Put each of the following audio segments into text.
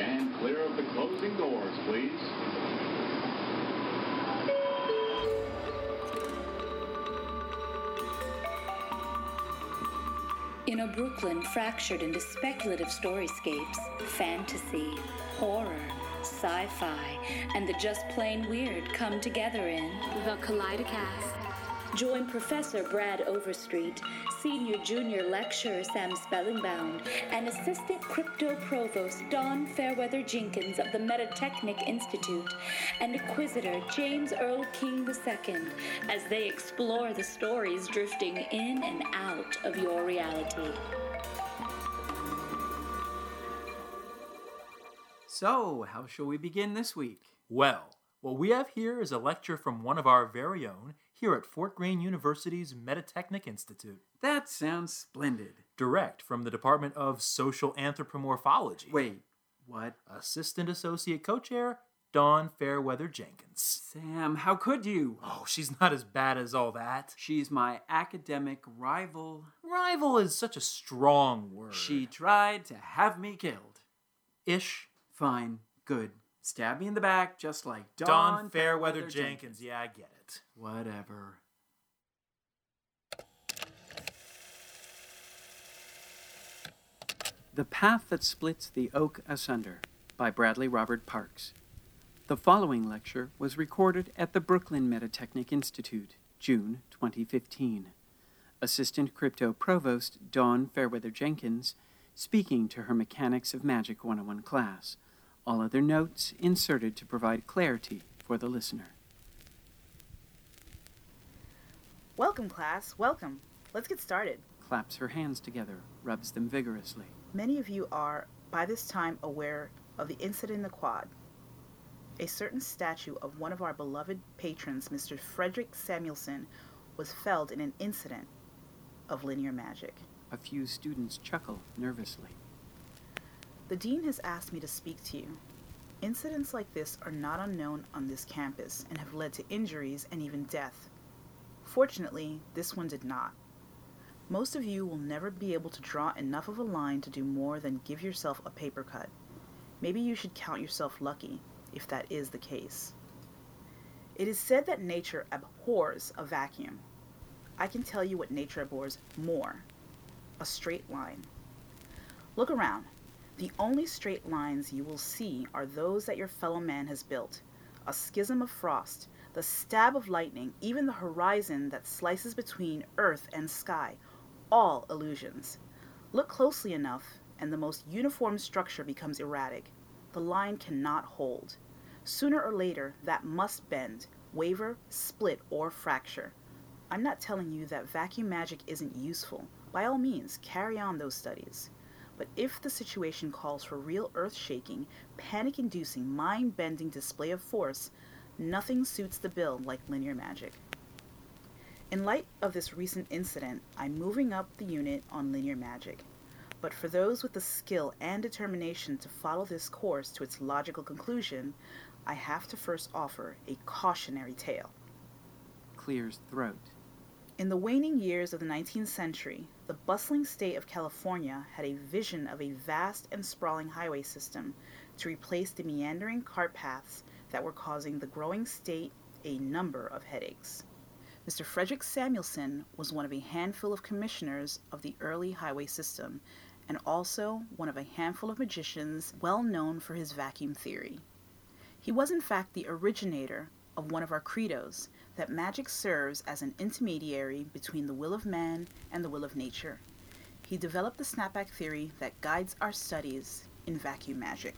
Stand clear of the closing doors, please. In a Brooklyn fractured into speculative storyscapes, fantasy, horror, sci fi, and the just plain weird come together in The Kaleidocast. Join Professor Brad Overstreet, Senior Junior Lecturer Sam Spellingbound, and Assistant Crypto Provost Dawn Fairweather Jenkins of the Metatechnic Institute, and Inquisitor James Earl King II as they explore the stories drifting in and out of your reality. So, how shall we begin this week? Well, what we have here is a lecture from one of our very own here at Fort Greene University's Metatechnic Institute, That sounds splendid. direct from the Department of Social Anthropomorphology. Wait, what? Assistant Associate Co-Chair Dawn Fairweather Jenkins. Sam, how could you? Oh, she's not as bad as all that. She's my academic rival. Rival is such a strong word. She tried to have me killed. ish. Fine, good. Stab me in the back just like Dawn, Dawn Fairweather Jenkins. Yeah, I get it. Whatever. The Path That Splits the Oak Asunder by Bradley Robert Parks. The following lecture was recorded at the Brooklyn Metatechnic Institute, June 2015. Assistant Crypto Provost Dawn Fairweather Jenkins speaking to her Mechanics of Magic 101 class. All other notes inserted to provide clarity for the listener. Welcome, class. Welcome. Let's get started. Claps her hands together, rubs them vigorously. Many of you are, by this time, aware of the incident in the quad. A certain statue of one of our beloved patrons, Mr. Frederick Samuelson, was felled in an incident of linear magic. A few students chuckle nervously. The dean has asked me to speak to you. Incidents like this are not unknown on this campus and have led to injuries and even death. Fortunately, this one did not. Most of you will never be able to draw enough of a line to do more than give yourself a paper cut. Maybe you should count yourself lucky, if that is the case. It is said that nature abhors a vacuum. I can tell you what nature abhors more a straight line. Look around. The only straight lines you will see are those that your fellow man has built a schism of frost, the stab of lightning, even the horizon that slices between earth and sky, all illusions. Look closely enough, and the most uniform structure becomes erratic. The line cannot hold. Sooner or later, that must bend, waver, split, or fracture. I'm not telling you that vacuum magic isn't useful. By all means, carry on those studies. But if the situation calls for real earth shaking, panic inducing, mind bending display of force, nothing suits the bill like linear magic. In light of this recent incident, I'm moving up the unit on linear magic. But for those with the skill and determination to follow this course to its logical conclusion, I have to first offer a cautionary tale. Clears throat. In the waning years of the 19th century, the bustling state of California had a vision of a vast and sprawling highway system to replace the meandering cart paths that were causing the growing state a number of headaches. Mr. Frederick Samuelson was one of a handful of commissioners of the early highway system and also one of a handful of magicians well known for his vacuum theory. He was, in fact, the originator of one of our credos that magic serves as an intermediary between the will of man and the will of nature. He developed the snapback theory that guides our studies in vacuum magic.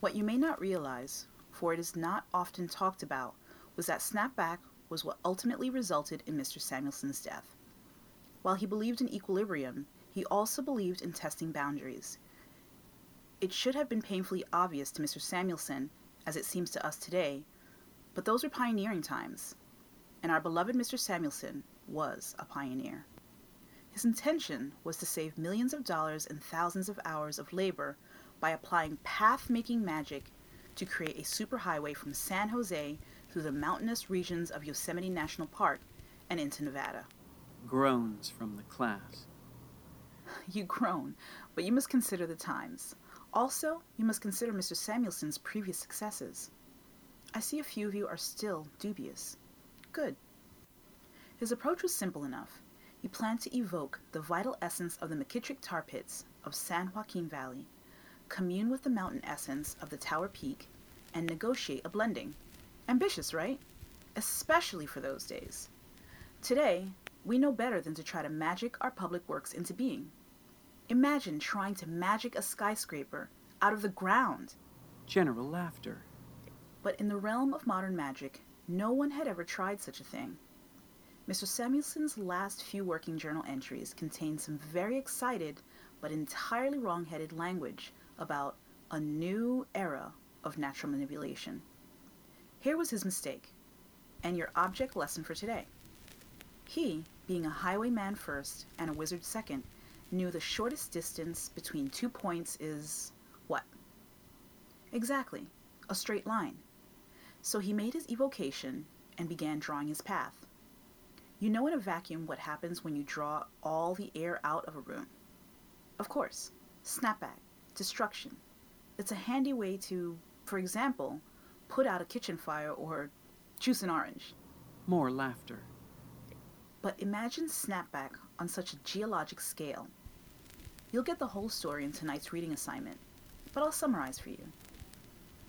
What you may not realize, for it is not often talked about, was that snapback was what ultimately resulted in Mr. Samuelson's death. While he believed in equilibrium, he also believed in testing boundaries. It should have been painfully obvious to Mr. Samuelson, as it seems to us today, but those were pioneering times, and our beloved Mr. Samuelson was a pioneer. His intention was to save millions of dollars and thousands of hours of labor by applying path making magic to create a superhighway from San Jose through the mountainous regions of Yosemite National Park and into Nevada. Groans from the class. You groan, but you must consider the times. Also, you must consider Mr. Samuelson's previous successes. I see a few of you are still dubious. Good. His approach was simple enough. He planned to evoke the vital essence of the McKittrick tar pits of San Joaquin Valley, commune with the mountain essence of the Tower Peak, and negotiate a blending. Ambitious, right? Especially for those days. Today, we know better than to try to magic our public works into being. Imagine trying to magic a skyscraper out of the ground. General laughter. But in the realm of modern magic, no one had ever tried such a thing. Mr. Samuelson's last few working journal entries contain some very excited but entirely wrong headed language about a new era of natural manipulation. Here was his mistake, and your object lesson for today. He, being a highwayman first and a wizard second, knew the shortest distance between two points is what? Exactly, a straight line. So he made his evocation and began drawing his path. You know in a vacuum what happens when you draw all the air out of a room. Of course, snapback, destruction. It's a handy way to, for example, put out a kitchen fire or juice an orange. More laughter. But imagine snapback on such a geologic scale. You'll get the whole story in tonight's reading assignment, but I'll summarize for you.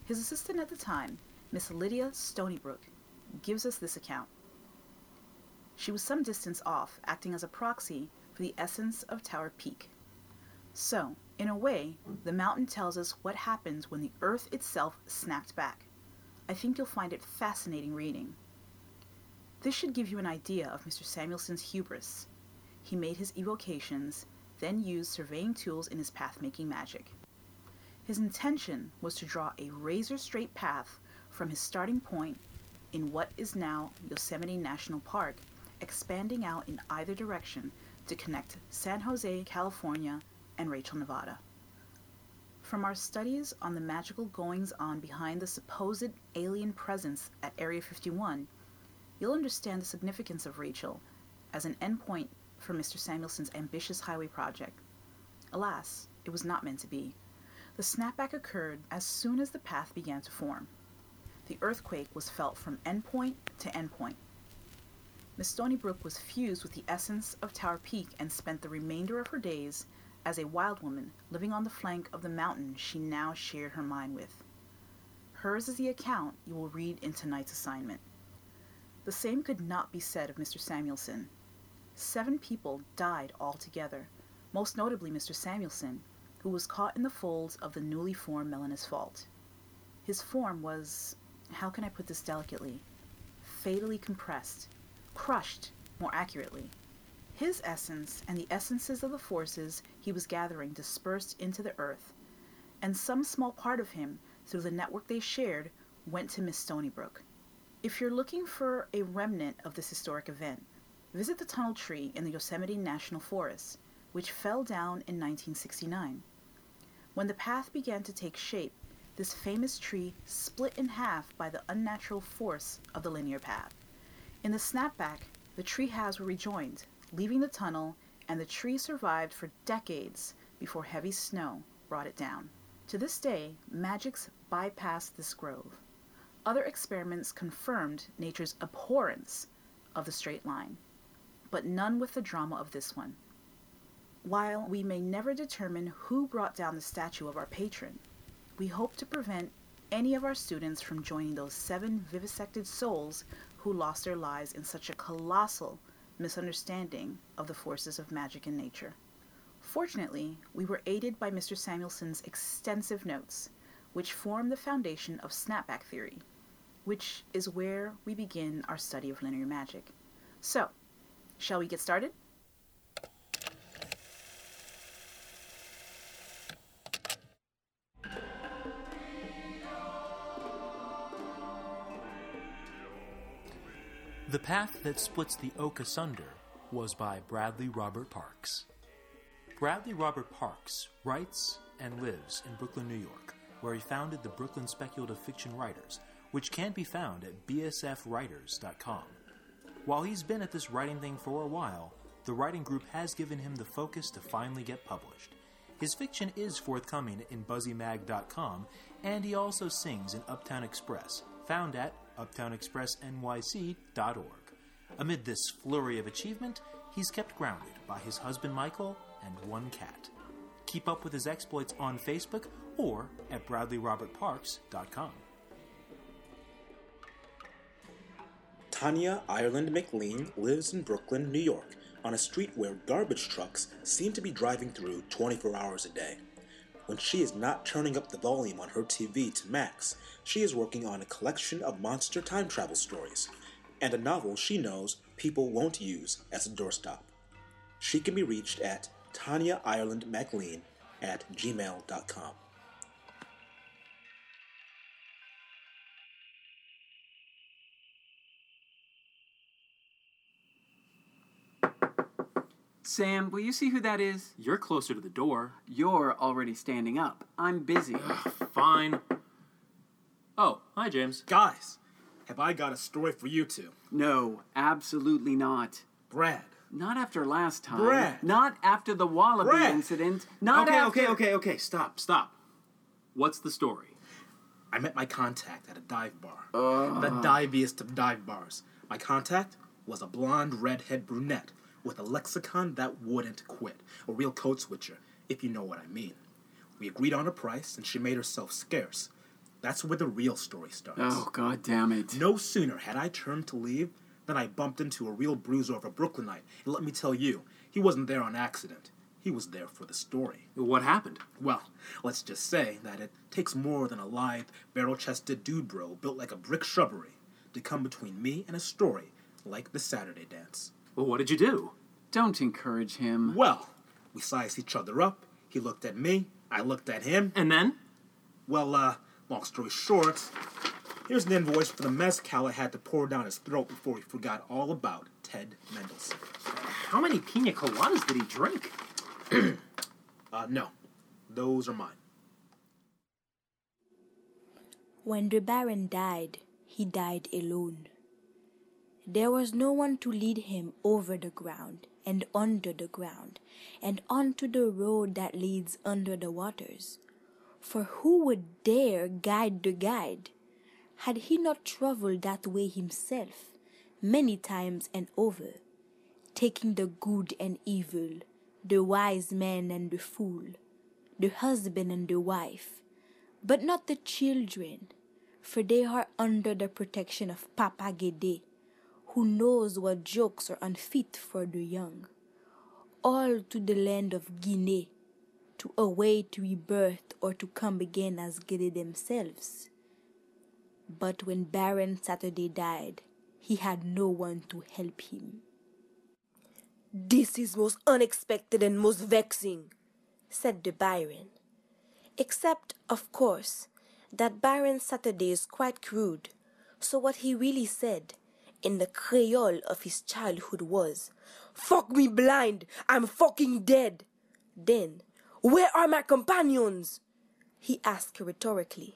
His assistant at the time, Miss Lydia Stonybrook, gives us this account. She was some distance off, acting as a proxy for the essence of Tower Peak. So, in a way, the mountain tells us what happens when the earth itself snapped back. I think you'll find it fascinating reading. This should give you an idea of Mr. Samuelson's hubris. He made his evocations, then used surveying tools in his path making magic. His intention was to draw a razor straight path from his starting point in what is now Yosemite National Park, expanding out in either direction to connect San Jose, California, and Rachel, Nevada. From our studies on the magical goings on behind the supposed alien presence at Area 51, you'll understand the significance of Rachel as an endpoint for Mr. Samuelson's ambitious highway project. Alas, it was not meant to be. The snapback occurred as soon as the path began to form. The earthquake was felt from endpoint to endpoint. Miss Stonybrook was fused with the essence of Tower Peak and spent the remainder of her days as a wild woman living on the flank of the mountain she now shared her mind with. Hers is the account you will read in tonight's assignment. The same could not be said of Mr. Samuelson. Seven people died altogether, most notably Mr. Samuelson, who was caught in the folds of the newly formed Melanus Fault. His form was, how can I put this delicately, fatally compressed, crushed, more accurately. His essence and the essences of the forces he was gathering dispersed into the earth, and some small part of him, through the network they shared, went to Miss Stonybrook. If you're looking for a remnant of this historic event, visit the tunnel tree in the Yosemite National Forest, which fell down in 1969. When the path began to take shape, this famous tree split in half by the unnatural force of the linear path. In the snapback, the tree halves were rejoined, leaving the tunnel, and the tree survived for decades before heavy snow brought it down. To this day, magics bypass this grove. Other experiments confirmed nature's abhorrence of the straight line, but none with the drama of this one. While we may never determine who brought down the statue of our patron, we hope to prevent any of our students from joining those seven vivisected souls who lost their lives in such a colossal misunderstanding of the forces of magic and nature. Fortunately, we were aided by Mr. Samuelson's extensive notes, which form the foundation of snapback theory, which is where we begin our study of linear magic. So, shall we get started? The Path That Splits the Oak Asunder was by Bradley Robert Parks. Bradley Robert Parks writes and lives in Brooklyn, New York, where he founded the Brooklyn Speculative Fiction Writers, which can be found at bsfwriters.com. While he's been at this writing thing for a while, the writing group has given him the focus to finally get published. His fiction is forthcoming in buzzymag.com, and he also sings in Uptown Express, found at uptownexpressnyc.org. Amid this flurry of achievement, he's kept grounded by his husband Michael and one cat. Keep up with his exploits on Facebook or at bradleyrobertparks.com. Tanya Ireland McLean lives in Brooklyn, New York, on a street where garbage trucks seem to be driving through 24 hours a day. When she is not turning up the volume on her TV to max, she is working on a collection of monster time travel stories and a novel she knows people won't use as a doorstop. She can be reached at Tanya Ireland McLean at gmail.com. Sam, will you see who that is? You're closer to the door. You're already standing up. I'm busy. Fine. Oh, hi, James. Guys, have I got a story for you two? No, absolutely not. Brad. Not after last time. Brad. Not after the Wallaby Brad. incident. Not okay, after... okay, okay, okay. Stop, stop. What's the story? I met my contact at a dive bar. The diviest of dive bars. My contact was a blonde, redhead brunette with a lexicon that wouldn't quit. A real code switcher, if you know what I mean. We agreed on a price, and she made herself scarce. That's where the real story starts. Oh, god damn it. No sooner had I turned to leave than I bumped into a real bruiser of a Brooklynite. And let me tell you, he wasn't there on accident. He was there for the story. What happened? Well, let's just say that it takes more than a lithe, barrel chested dude bro built like a brick shrubbery to come between me and a story like the Saturday dance. Well, what did you do? Don't encourage him. Well, we sized each other up. He looked at me, I looked at him. And then? Well, uh, long story short, here's an invoice for the mezcal I had to pour down his throat before he forgot all about Ted Mendelsohn. How many pina coladas did he drink? Uh, no, those are mine. When the Baron died, he died alone. There was no one to lead him over the ground and under the ground and onto the road that leads under the waters. For who would dare guide the guide? Had he not traveled that way himself, many times and over, taking the good and evil, the wise man and the fool, the husband and the wife, but not the children, for they are under the protection of Papa Gede, who knows what jokes are unfit for the young. All to the land of Guinea, to await rebirth or to come again as Gede themselves. But when Baron Saturday died, he had no one to help him. This is most unexpected and most vexing, said the Baron. Except, of course, that Baron Saturday is quite crude, so what he really said, in the Creole of his childhood, was, Fuck me blind! I'm fucking dead! Then, Where are my companions? he asked rhetorically.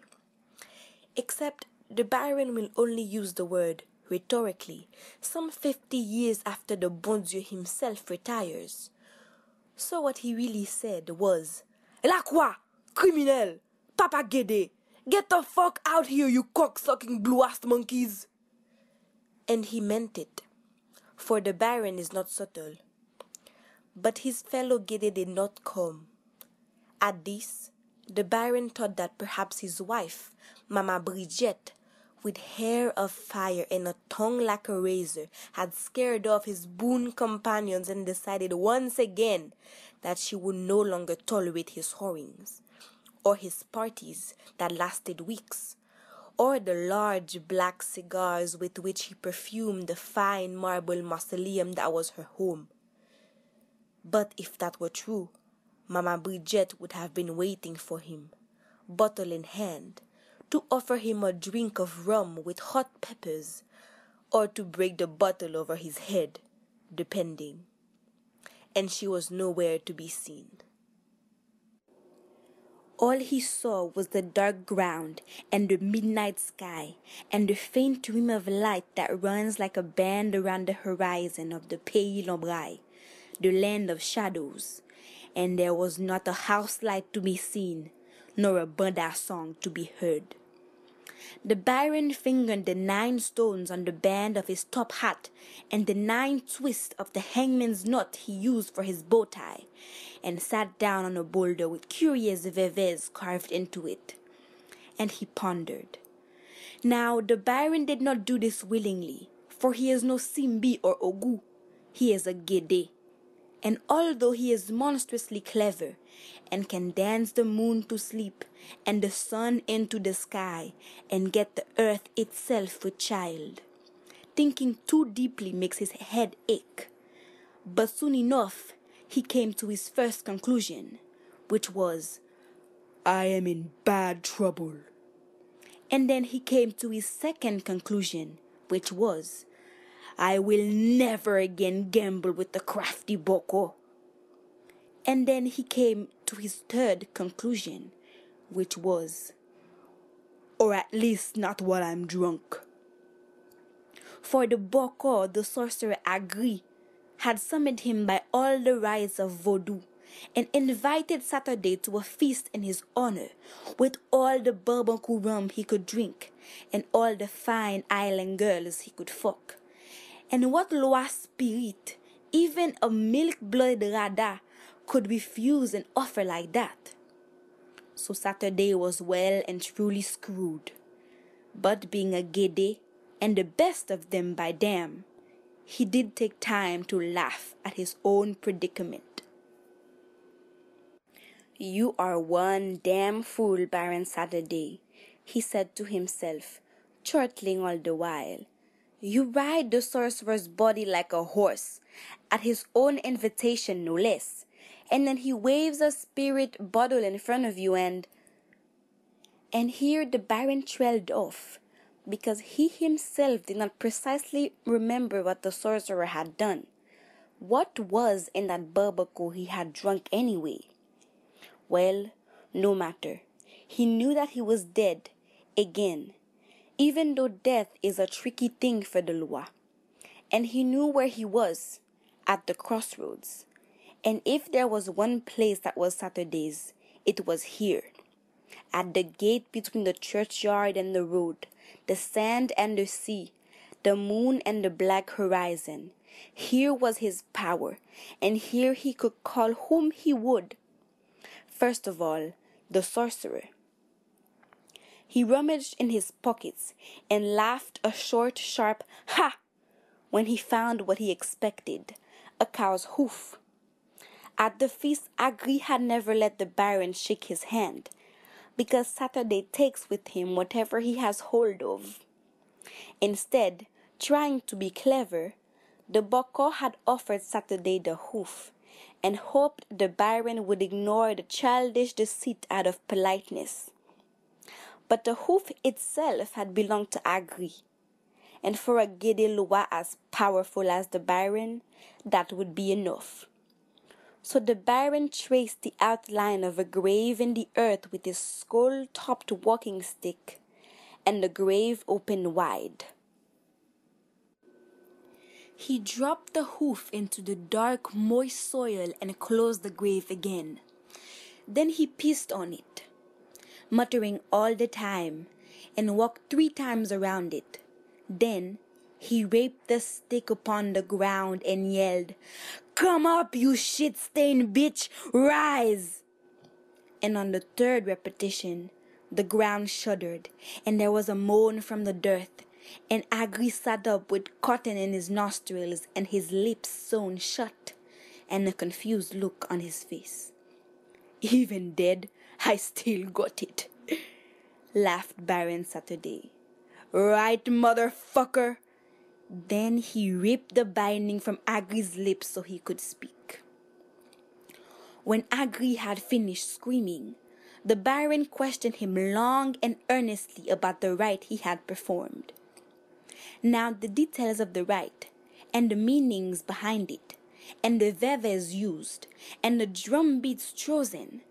Except the Baron will only use the word rhetorically some fifty years after the bon Dieu himself retires. So what he really said was, La Croix? Criminel! Papa Gede! Get the fuck out here, you cock-sucking blue-ass monkeys! And he meant it, for the Baron is not subtle. But his fellow Gede did not come. At this, the Baron thought that perhaps his wife, Mama Brigitte, with hair of fire and a tongue like a razor, had scared off his boon companions and decided once again that she would no longer tolerate his whorings, or his parties that lasted weeks, or the large black cigars with which he perfumed the fine marble mausoleum that was her home. But if that were true, Mama Brigitte would have been waiting for him, bottle in hand, to offer him a drink of rum with hot peppers, or to break the bottle over his head, depending. And she was nowhere to be seen. All he saw was the dark ground and the midnight sky and the faint rim of light that runs like a band around the horizon of the Pays Lombrai, the land of shadows, and there was not a house light to be seen, nor a bunda song to be heard. The Baron fingered the nine stones on the band of his top hat and the nine twists of the hangman's knot he used for his bow tie, and sat down on a boulder with curious veves carved into it. And he pondered. Now the Baron did not do this willingly, for he is no Simbi or Ogu. He is a Gede. And although he is monstrously clever, and can dance the moon to sleep and the sun into the sky and get the earth itself with child. Thinking too deeply makes his head ache. But soon enough, he came to his first conclusion, which was, I am in bad trouble. And then he came to his second conclusion, which was, I will never again gamble with the crafty Boko. And then he came to his third conclusion, which was, or at least not while I'm drunk. For the Boko, the sorcerer Agri, had summoned him by all the rites of voodoo and invited Saturday to a feast in his honor with all the Barbancourt rum he could drink and all the fine island girls he could fuck. And what loa spirit, even a milk-blooded rada, could refuse an offer like that? So Saturday was well and truly screwed. But being a Gede, and the best of them by damn, he did take time to laugh at his own predicament. You are one damn fool, Baron Saturday, he said to himself, chortling all the while. You ride the sorcerer's body like a horse, at his own invitation no less, and then he waves a spirit bottle in front of you and and here the baron trailed off because he himself did not precisely remember what the sorcerer had done. What was in that Barbancourt he had drunk anyway? Well, no matter. He knew that he was dead again, even though death is a tricky thing for the Loa. And he knew where he was at the crossroads. And if there was one place that was Saturday's, it was here. At the gate between the churchyard and the road, the sand and the sea, the moon and the black horizon. Here was his power, and here he could call whom he would. First of all, the sorcerer. He rummaged in his pockets and laughed a short, sharp ha when he found what he expected a cow's hoof. At the feast, Agri had never let the Baron shake his hand, because Saturday takes with him whatever he has hold of. Instead, trying to be clever, the Boko had offered Saturday the hoof, and hoped the Baron would ignore the childish deceit out of politeness. But the hoof itself had belonged to Agri, and for a Gede Loa as powerful as the Baron, that would be enough. So the Baron traced the outline of a grave in the earth with his skull topped walking stick, and the grave opened wide. He dropped the hoof into the dark, moist soil and closed the grave again. Then he pissed on it, muttering all the time, and walked three times around it. Then he raped the stick upon the ground and yelled, Come up, you shit stained bitch, rise! And on the third repetition, the ground shuddered, and there was a moan from the dirt, and Agri sat up with cotton in his nostrils and his lips sewn shut, and a confused look on his face. Even dead, I still got it, laughed Baron Saturday. Right, motherfucker! Then he ripped the binding from Agri's lips so he could speak. When Agri had finished screaming, the Baron questioned him long and earnestly about the rite he had performed. Now, the details of the rite, and the meanings behind it, and the veves used, and the drum beats chosen,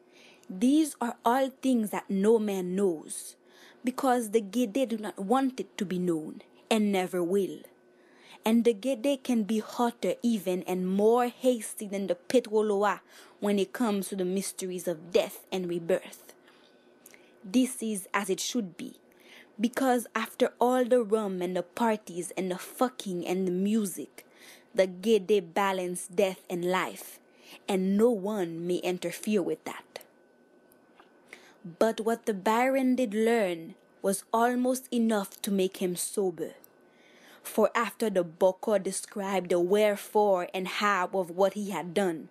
these are all things that no man knows, because the Gede do not want it to be known, and never will and the Gede can be hotter even and more hasty than the Petroloa when it comes to the mysteries of death and rebirth. This is as it should be, because after all the rum and the parties and the fucking and the music, the Gede balance death and life, and no one may interfere with that. But what the Baron did learn was almost enough to make him sober. For after the Boko described the wherefore and how of what he had done,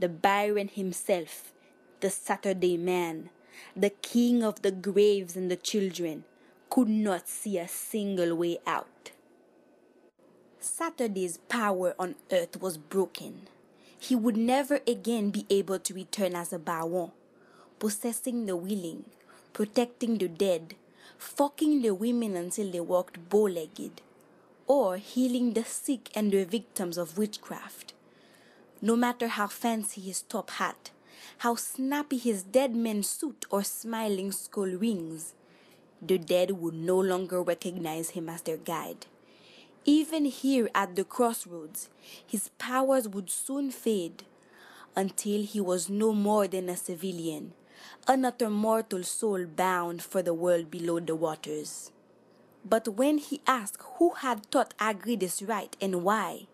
the Baron himself, the Saturday man, the king of the graves and the children, could not see a single way out. Saturday's power on earth was broken. He would never again be able to return as a Baron, possessing the willing, protecting the dead, fucking the women until they walked bow legged, or healing the sick and the victims of witchcraft. No matter how fancy his top hat, how snappy his dead man's suit or smiling skull rings, the dead would no longer recognize him as their guide. Even here at the crossroads, his powers would soon fade until he was no more than a civilian, another mortal soul bound for the world below the waters. But when he asked who had taught Agri this right and why,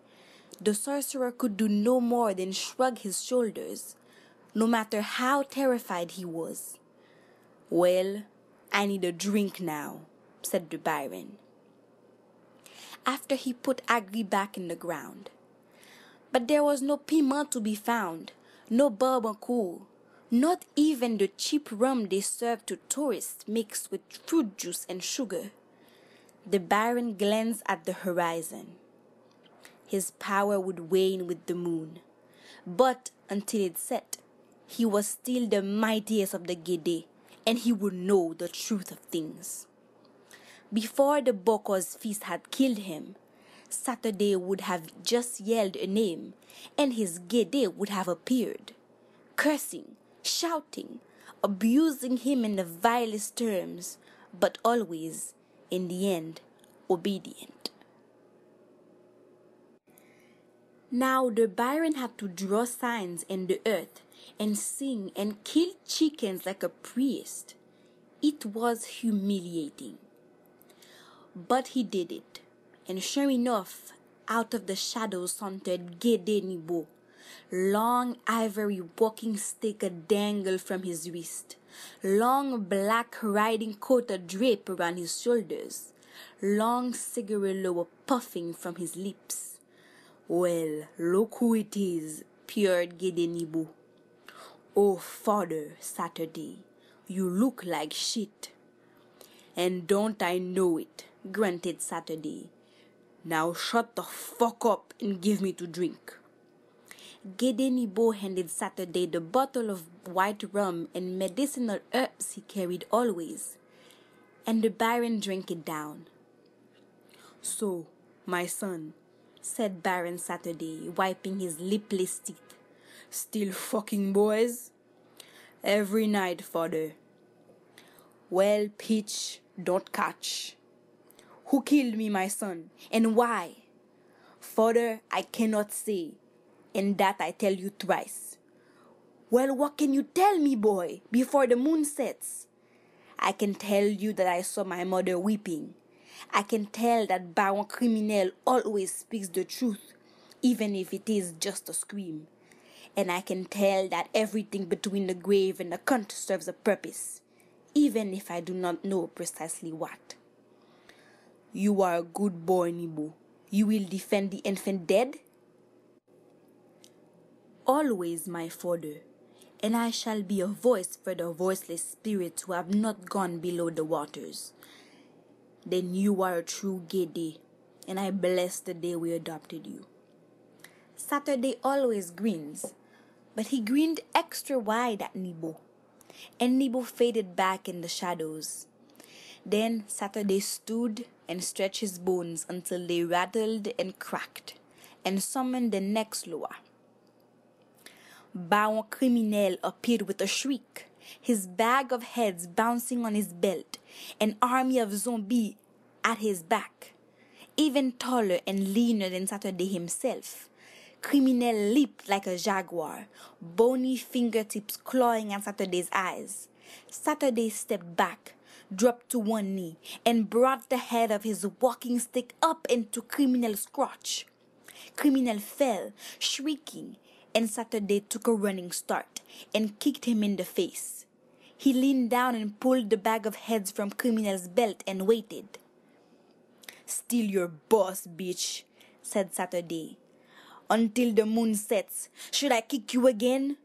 the sorcerer could do no more than shrug his shoulders, no matter how terrified he was. Well, I need a drink now, said the Baron, after he put Agri back in the ground. But there was no piment to be found, no Barbancourt, not even the cheap rum they serve to tourists mixed with fruit juice and sugar. The Baron glanced at the horizon. His power would wane with the moon, but until it set, he was still the mightiest of the Gede, and he would know the truth of things. Before the Boko's feast had killed him, Saturday would have just yelled a name, and his Gede would have appeared, cursing, shouting, abusing him in the vilest terms, but always, in the end, obedient. Now the Baron had to draw signs in the earth and sing and kill chickens like a priest. It was humiliating. But he did it, and sure enough, out of the shadows sauntered Gede Nibo, long ivory walking stick a dangle from his wrist, long black riding coat a drape around his shoulders, long cigarillo puffing from his lips. Well, look who it is, purred Gede Nibo. Oh, father, Saturday, you look like shit. And don't I know it, grunted Saturday. Now shut the fuck up and give me to drink. Gede Nibo handed Saturday the bottle of white rum and medicinal herbs he carried always, and the Baron drank it down. So, my son, said Baron Saturday, wiping his lipless teeth, Still fucking boys? Every night, father. Well, Peach, don't catch. Who killed me, my son, and why? Father, I cannot say, and that I tell you thrice. Well, what can you tell me, boy, before the moon sets? I can tell you that I saw my mother weeping. I can tell that Baron Criminel always speaks the truth, even if it is just a scream and I can tell that everything between the grave and the cunt serves a purpose, even if I do not know precisely what. You are a good boy, Nibo. You will defend the infant dead? Always, my father, and I shall be a voice for the voiceless spirits who have not gone below the waters. Then you are a true Gede, and I bless the day we adopted you. Saturday always grins, but he grinned extra wide at Nibo, and Nibo faded back in the shadows. Then Saturday stood and stretched his bones until they rattled and cracked, and summoned the next Loa. Baron Criminel appeared with a shriek, his bag of heads bouncing on his belt, an army of zombies at his back, even taller and leaner than Saturday himself. Criminel leaped like a jaguar, bony fingertips clawing at Saturday's eyes. Saturday stepped back, dropped to one knee, and brought the head of his walking stick up into Criminel's crotch. Criminel fell, shrieking, and Saturday took a running start and kicked him in the face. He leaned down and pulled the bag of heads from Criminel's belt and waited. Still your boss, bitch, said Saturday. Until the moon sets, should I kick you again?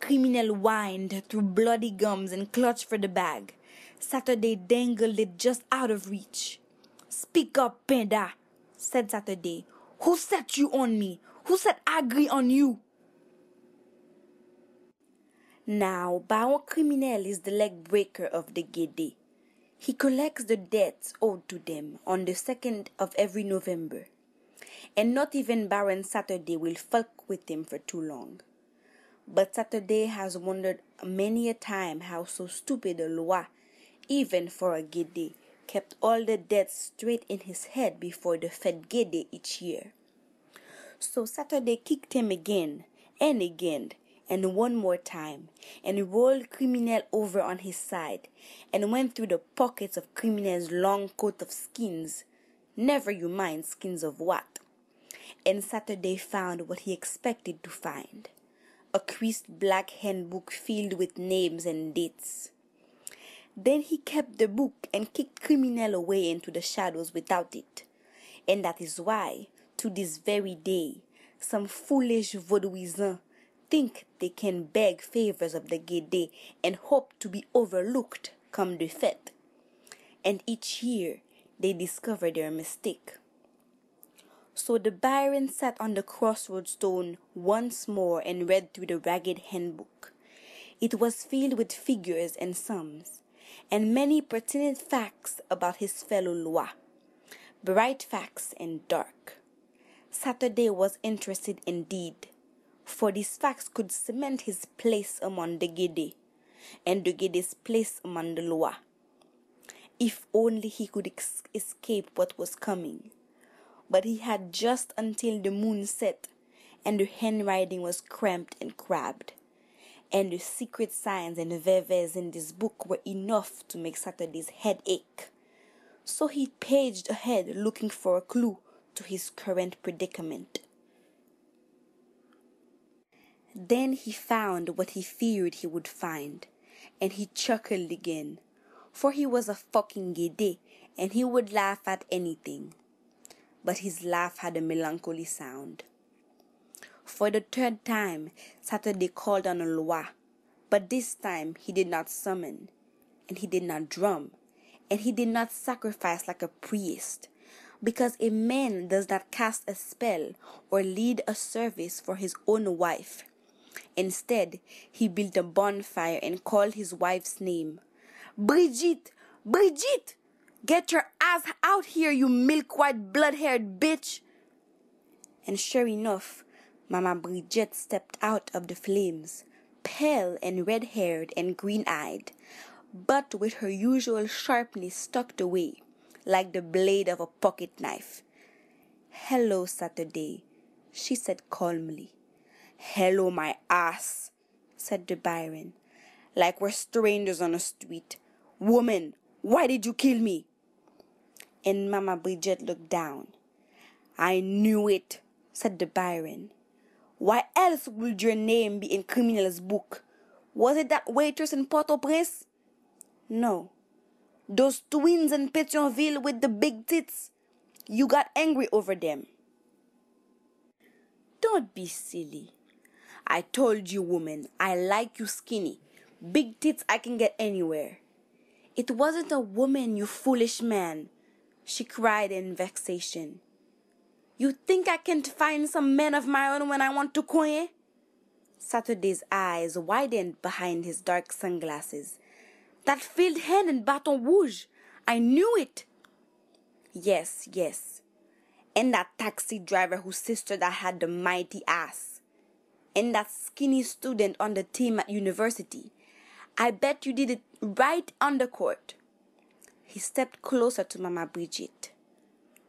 Criminel whined through bloody gums and clutched for the bag. Saturday dangled it just out of reach. Speak up, Panda, said Saturday. Who set you on me? Who set Agri on you? Now, Baron Criminel is the leg breaker of the Gede. He collects the debts owed to them on the second of every November, and not even Baron Saturday will fuck with him for too long. But Saturday has wondered many a time how so stupid a loi, even for a Gede, kept all the debts straight in his head before the Fête Gede each year. So Saturday kicked him again and again and one more time and rolled Criminel over on his side and went through the pockets of Criminel's long coat of skins. Never you mind skins of what. And Saturday found what he expected to find a creased black handbook filled with names and dates. Then he kept the book and kicked Criminel away into the shadows without it. And that is why, to this very day, some foolish vaudouisans think they can beg favors of the Gede and hope to be overlooked come the fete. And each year they discover their mistake. So the Baron sat on the crossroad stone once more and read through the ragged handbook. It was filled with figures and sums, and many pertinent facts about his fellow loi, bright facts and dark. Saturday was interested indeed, for these facts could cement his place among the Gede, and the Gede's place among the loi. If only he could ex- escape what was coming. But he had just until the moon set, and the handwriting was cramped and crabbed. And the secret signs and veves in this book were enough to make Saturday's head ache. So he paged ahead looking for a clue to his current predicament. Then he found what he feared he would find, and he chuckled again, for he was a fucking gede, and he would laugh at anything. But his laugh had a melancholy sound. For the third time, Saturday called on a loi, but this time he did not summon, and he did not drum, and he did not sacrifice like a priest, because a man does not cast a spell or lead a service for his own wife. Instead, he built a bonfire and called his wife's name. Brigitte! Brigitte! Get your ass out here, you milk white blood haired bitch! And sure enough, Mama Brigitte stepped out of the flames, pale and red haired and green eyed, but with her usual sharpness tucked away, like the blade of a pocket knife. Hello, Saturday, she said calmly. Hello, my ass, said the Baron, like we're strangers on a street. Woman, why did you kill me? And Mama Brigitte looked down. I knew it, said the Baron. Why else would your name be in Criminel's book? Was it that waitress in Port-au-Prince? No. Those twins in Pétionville with the big tits? You got angry over them. Don't be silly. I told you, woman, I like you skinny. Big tits I can get anywhere. It wasn't a woman, you foolish man, she cried in vexation. You think I can't find some men of my own when I want to coin? Saturday's eyes widened behind his dark sunglasses. That field hand in Baton Rouge. I knew it. Yes, yes. And that taxi driver whose sister that had the mighty ass. And that skinny student on the team at university. I bet you did it right on the court. He stepped closer to Mama Brigitte.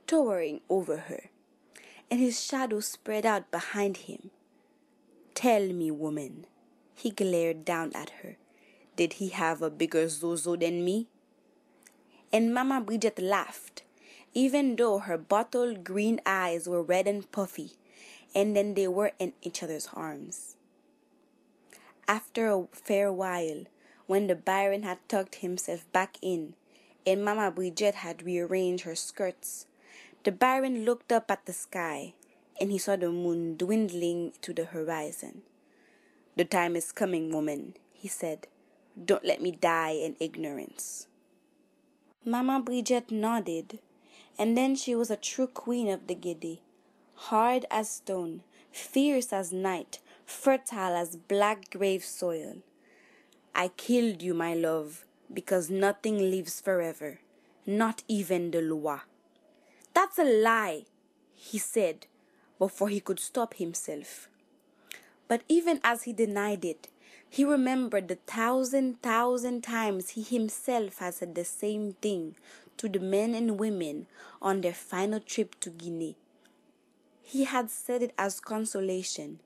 towering over her, and his shadow spread out behind him. Tell me, woman, he glared down at her, did he have a bigger zozo than me? And Mama Brigitte laughed, even though her bottle green eyes were red and puffy, and then they were in each other's arms. After a fair while, when the Baron had tucked himself back in, and Mamma Brigitte had rearranged her skirts, the Baron looked up at the sky, and he saw the moon dwindling to the horizon. The time is coming, woman, he said. Don't let me die in ignorance. Mamma Bridget nodded, and then she was a true queen of the Gede, hard as stone, fierce as night, fertile as black grave soil. I killed you, my love, because nothing lives forever, not even the Loa. That's a lie, he said, before he could stop himself. But even as he denied it, he remembered the thousand thousand times he himself had said the same thing to the men and women on their final trip to Guinea. He had said it as consolation,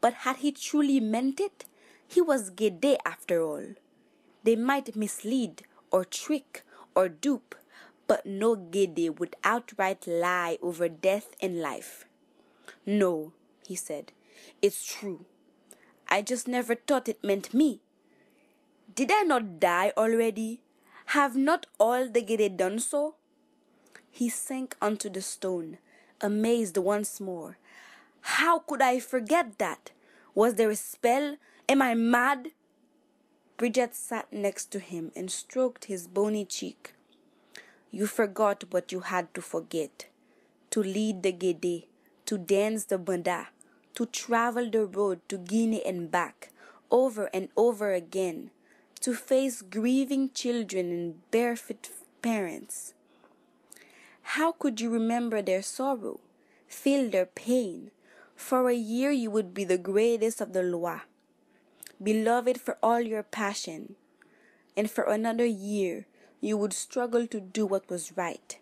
but had he truly meant it? He was Gede after all. They might mislead or trick or dupe, but no Gede would outright lie over death and life. No, he said, it's true. I just never thought it meant me. Did I not die already? Have not all the Gede done so? He sank onto the stone, amazed once more. How could I forget that? Was there a spell? Am I mad? Bridget sat next to him and stroked his bony cheek. You forgot what you had to forget to lead the Gede, to dance the Banda, to travel the road to Guinea and back, over and over again, to face grieving children and barefoot parents. How could you remember their sorrow, feel their pain? For a year you would be the greatest of the Loa, beloved for all your passion, and for another year you would struggle to do what was right.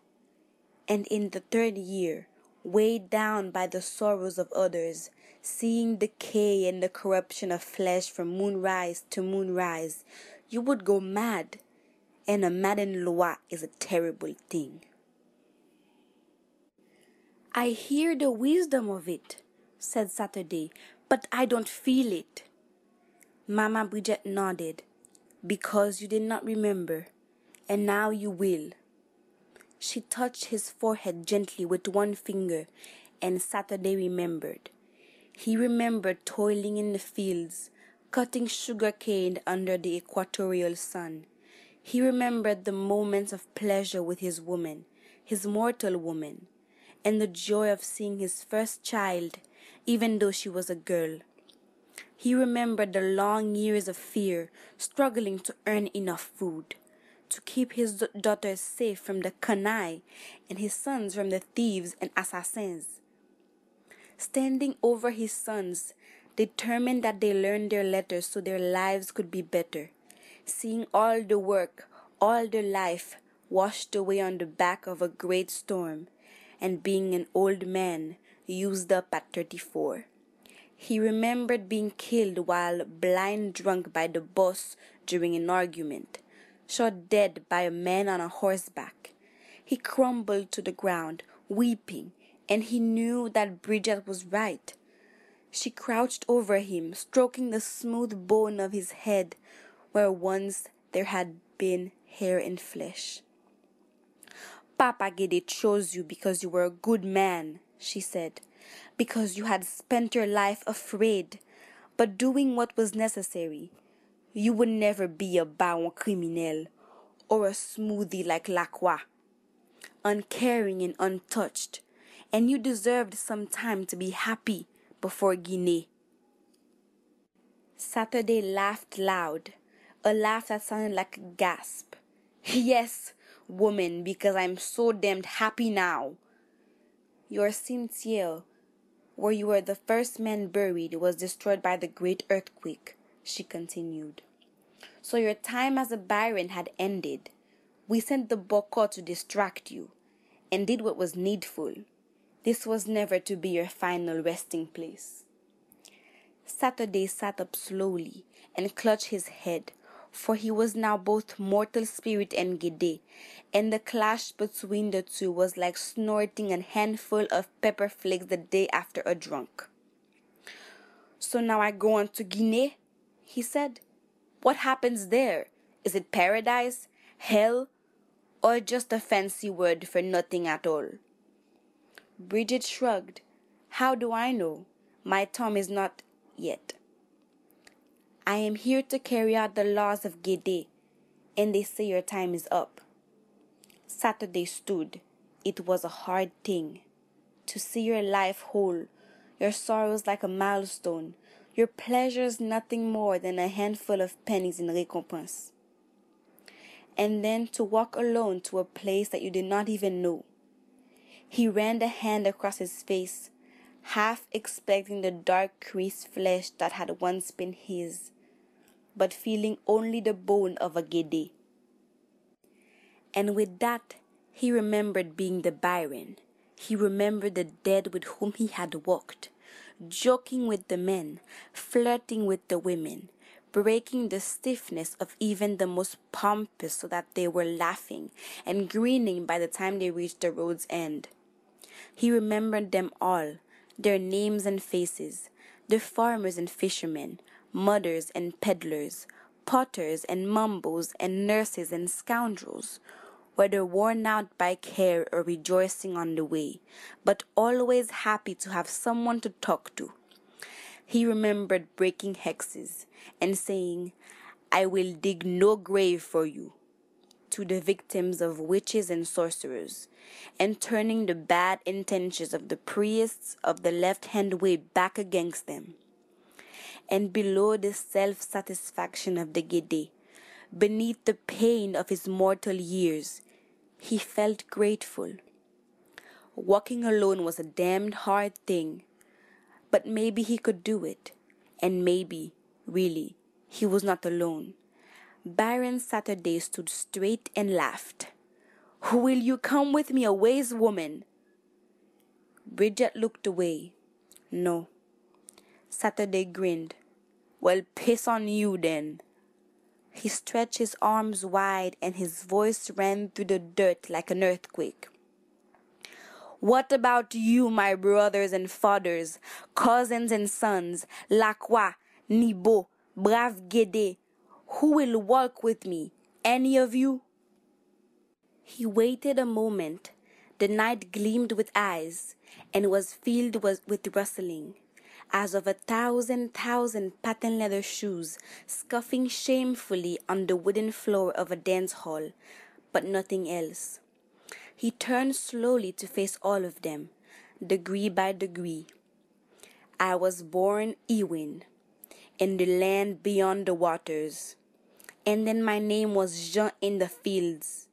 And in the third year, weighed down by the sorrows of others, seeing decay and the corruption of flesh from moonrise to moonrise, you would go mad. And a maddened Loa is a terrible thing. I hear the wisdom of it, said Saturday, but I don't feel it. Mamma Bridget nodded. Because you did not remember, and now you will. She touched his forehead gently with one finger, and Saturday remembered. He remembered toiling in the fields, cutting sugar cane under the equatorial sun. He remembered the moments of pleasure with his woman, his mortal woman, and the joy of seeing his first child, even though she was a girl. He remembered the long years of fear, struggling to earn enough food, to keep his daughters safe from the canaille and his sons from the thieves and assassins. Standing over his sons, determined that they learn their letters so their lives could be better, seeing all the work, all the life washed away on the back of a great storm, and being an old man used up at thirty four. He remembered being killed while blind drunk by the boss during an argument, shot dead by a man on a horseback. He crumbled to the ground, weeping, and he knew that Bridget was right. She crouched over him, stroking the smooth bone of his head where once there had been hair and flesh. Papa Gede chose you because you were a good man, she said because you had spent your life afraid, but doing what was necessary. You would never be a baron criminel or a smoothie like La Croix, uncaring and untouched, and you deserved some time to be happy before Guinea. Saturday laughed loud, a laugh that sounded like a gasp. Yes, woman, because I'm so damned happy now. Your cimetière where you were the first man buried was destroyed by the great earthquake, she continued. So your time as a baron had ended. We sent the bokor to distract you, and did what was needful. This was never to be your final resting place. Saturday sat up slowly and clutched his head, for he was now both mortal spirit and Gede, and the clash between the two was like snorting a handful of pepper flakes the day after a drunk. So now I go on to Guinea, he said. What happens there? Is it paradise, hell, or just a fancy word for nothing at all? Bridget shrugged. How do I know? My Tom is not yet. I am here to carry out the laws of Gede, and they say your time is up. Saturday stood. It was a hard thing. To see your life whole, your sorrows like a milestone, your pleasures nothing more than a handful of pennies in recompense. And then to walk alone to a place that you did not even know. He ran a hand across his face, half expecting the dark creased flesh that had once been his, but feeling only the bone of a Gede. And with that, he remembered being the Baron. He remembered the dead with whom he had walked, joking with the men, flirting with the women, breaking the stiffness of even the most pompous so that they were laughing and grinning by the time they reached the road's end. He remembered them all, their names and faces, the farmers and fishermen, mothers and peddlers, potters and mumbles and nurses and scoundrels, whether worn out by care or rejoicing on the way, but always happy to have someone to talk to. He remembered breaking hexes and saying, I will dig no grave for you to the victims of witches and sorcerers, and turning the bad intentions of the priests of the left hand way back against them. And below the self satisfaction of the Gede, beneath the pain of his mortal years, he felt grateful. Walking alone was a damned hard thing, but maybe he could do it, and maybe, really, he was not alone. Baron Saturday stood straight and laughed. Will you come with me a ways, woman? Bridget looked away. No. Saturday grinned. Well, piss on you then. He stretched his arms wide and his voice ran through the dirt like an earthquake. What about you, my brothers and fathers, cousins and sons, La Croix, Nibo, Brave Gede? Who will walk with me? Any of you? He waited a moment. The night gleamed with eyes and was filled with rustling as of a thousand thousand patent leather shoes scuffing shamefully on the wooden floor of a dance hall, but nothing else. He turned slowly to face all of them, degree by degree. I was born Ewin, in the land beyond the waters, and then my name was Jean in the fields,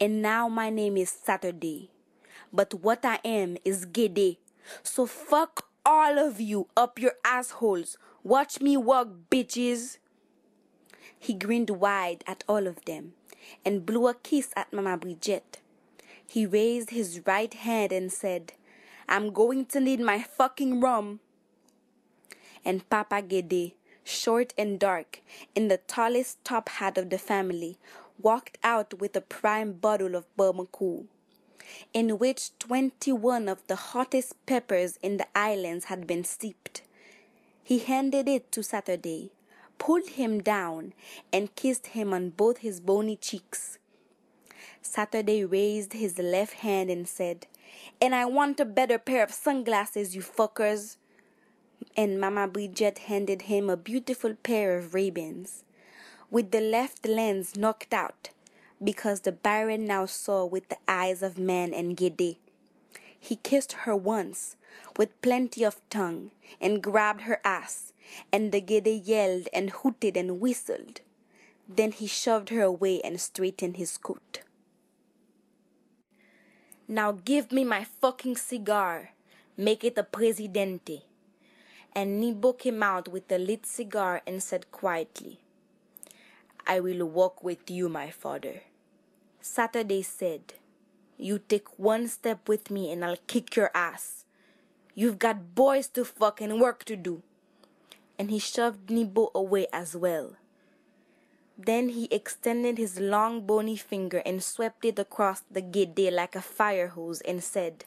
and now my name is Saturday. But what I am is Gede, so fuck all of you up your assholes. Watch me walk, bitches. He grinned wide at all of them and blew a kiss at Mama Bridget. He raised his right hand and said, I'm going to need my fucking rum. And Papa Gede, short and dark, in the tallest top hat of the family, walked out with a prime bottle of Barbancourt in which twenty one of the hottest peppers in the islands had been steeped. He handed it to Saturday, pulled him down, and kissed him on both his bony cheeks. Saturday raised his left hand and said, And I want a better pair of sunglasses, you fuckers. And Mama Bridget handed him a beautiful pair of Ray-Bans, with the left lens knocked out because the Baron now saw with the eyes of man and Gede. He kissed her once, with plenty of tongue, and grabbed her ass, and the Gede yelled and hooted and whistled. Then he shoved her away and straightened his coat. Now give me my fucking cigar. Make it a Presidente. And Nibo came out with a lit cigar and said quietly, I will walk with you, my father. Saturday said, You take one step with me and I'll kick your ass. You've got boys to fuck and work to do. And he shoved Nibo away as well. Then he extended his long bony finger and swept it across the gede like a fire hose and said,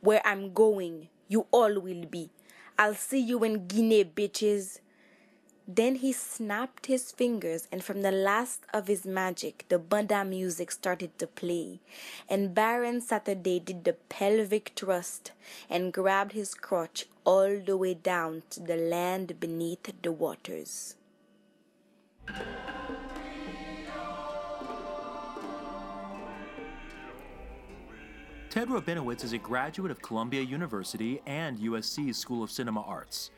Where I'm going, you all will be. I'll see you in Guinea, bitches. Then he snapped his fingers, and from the last of his magic, the Banda music started to play. And Baron Saturday did the pelvic thrust and grabbed his crotch all the way down to the land beneath the waters. Ted Rabinowitz is a graduate of Columbia University and USC's School of Cinema Arts.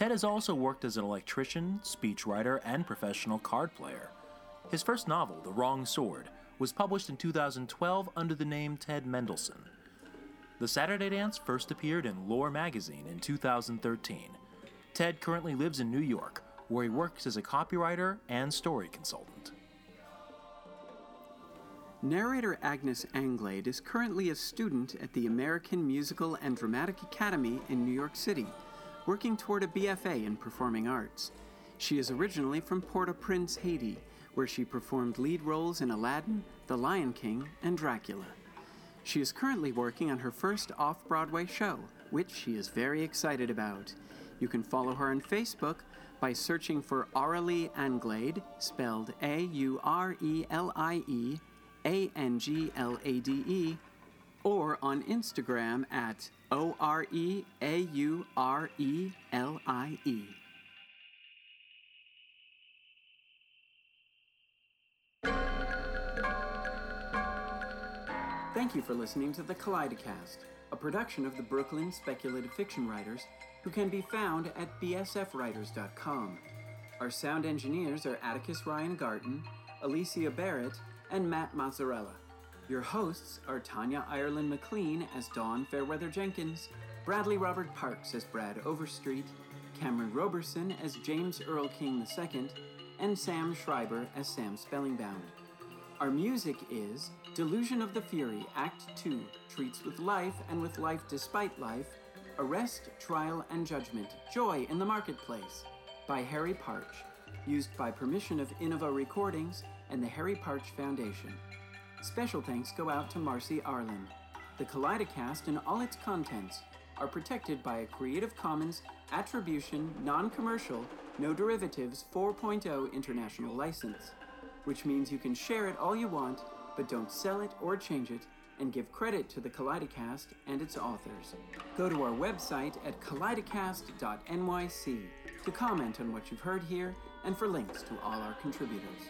Ted has also worked as an electrician, speechwriter, and professional card player. His first novel, The Wrong Sword, was published in 2012 under the name Ted Mendelsohn. The Saturday Dance first appeared in Lore magazine in 2013. Ted currently lives in New York, where he works as a copywriter and story consultant. Narrator Agnes Anglade is currently a student at the American Musical and Dramatic Academy in New York City, working toward a BFA in performing arts. She is originally from Port au Prince, Haiti, where she performed lead roles in Aladdin, The Lion King, and Dracula. She is currently working on her first off Broadway show, which she is very excited about. You can follow her on Facebook by searching for Aurelie Anglade, spelled A U R E L I E A N G L A D E, or on Instagram at O R E A U R E L I E. Thank you for listening to the Kaleidocast, a production of the Brooklyn Speculative Fiction Writers, who can be found at bsfwriters.com. Our sound engineers are Atticus Ryan Garten, Alicia Barrett, and Matt Mazzarella. Your hosts are Tanya Ireland McLean as Dawn Fairweather Jenkins, Bradley Robert Parks as Brad Overstreet, Cameron Roberson as James Earl King II, and Sam Schreiber as Sam Spellingbound. Our music is Delusion of the Fury, Act 2, Treats with Life and with Life Despite Life, Arrest, Trial, and Judgment, Joy in the Marketplace, by Harry Partch, used by permission of Innova Recordings and the Harry Partch Foundation. Special thanks go out to Marcy Arlen. The Kaleidocast and all its contents are protected by a Creative Commons Attribution, Non Commercial, No Derivatives 4.0 international license, which means you can share it all you want, but don't sell it or change it, and give credit to the Kaleidocast and its authors. Go to our website at kaleidocast.nyc to comment on what you've heard here and for links to all our contributors.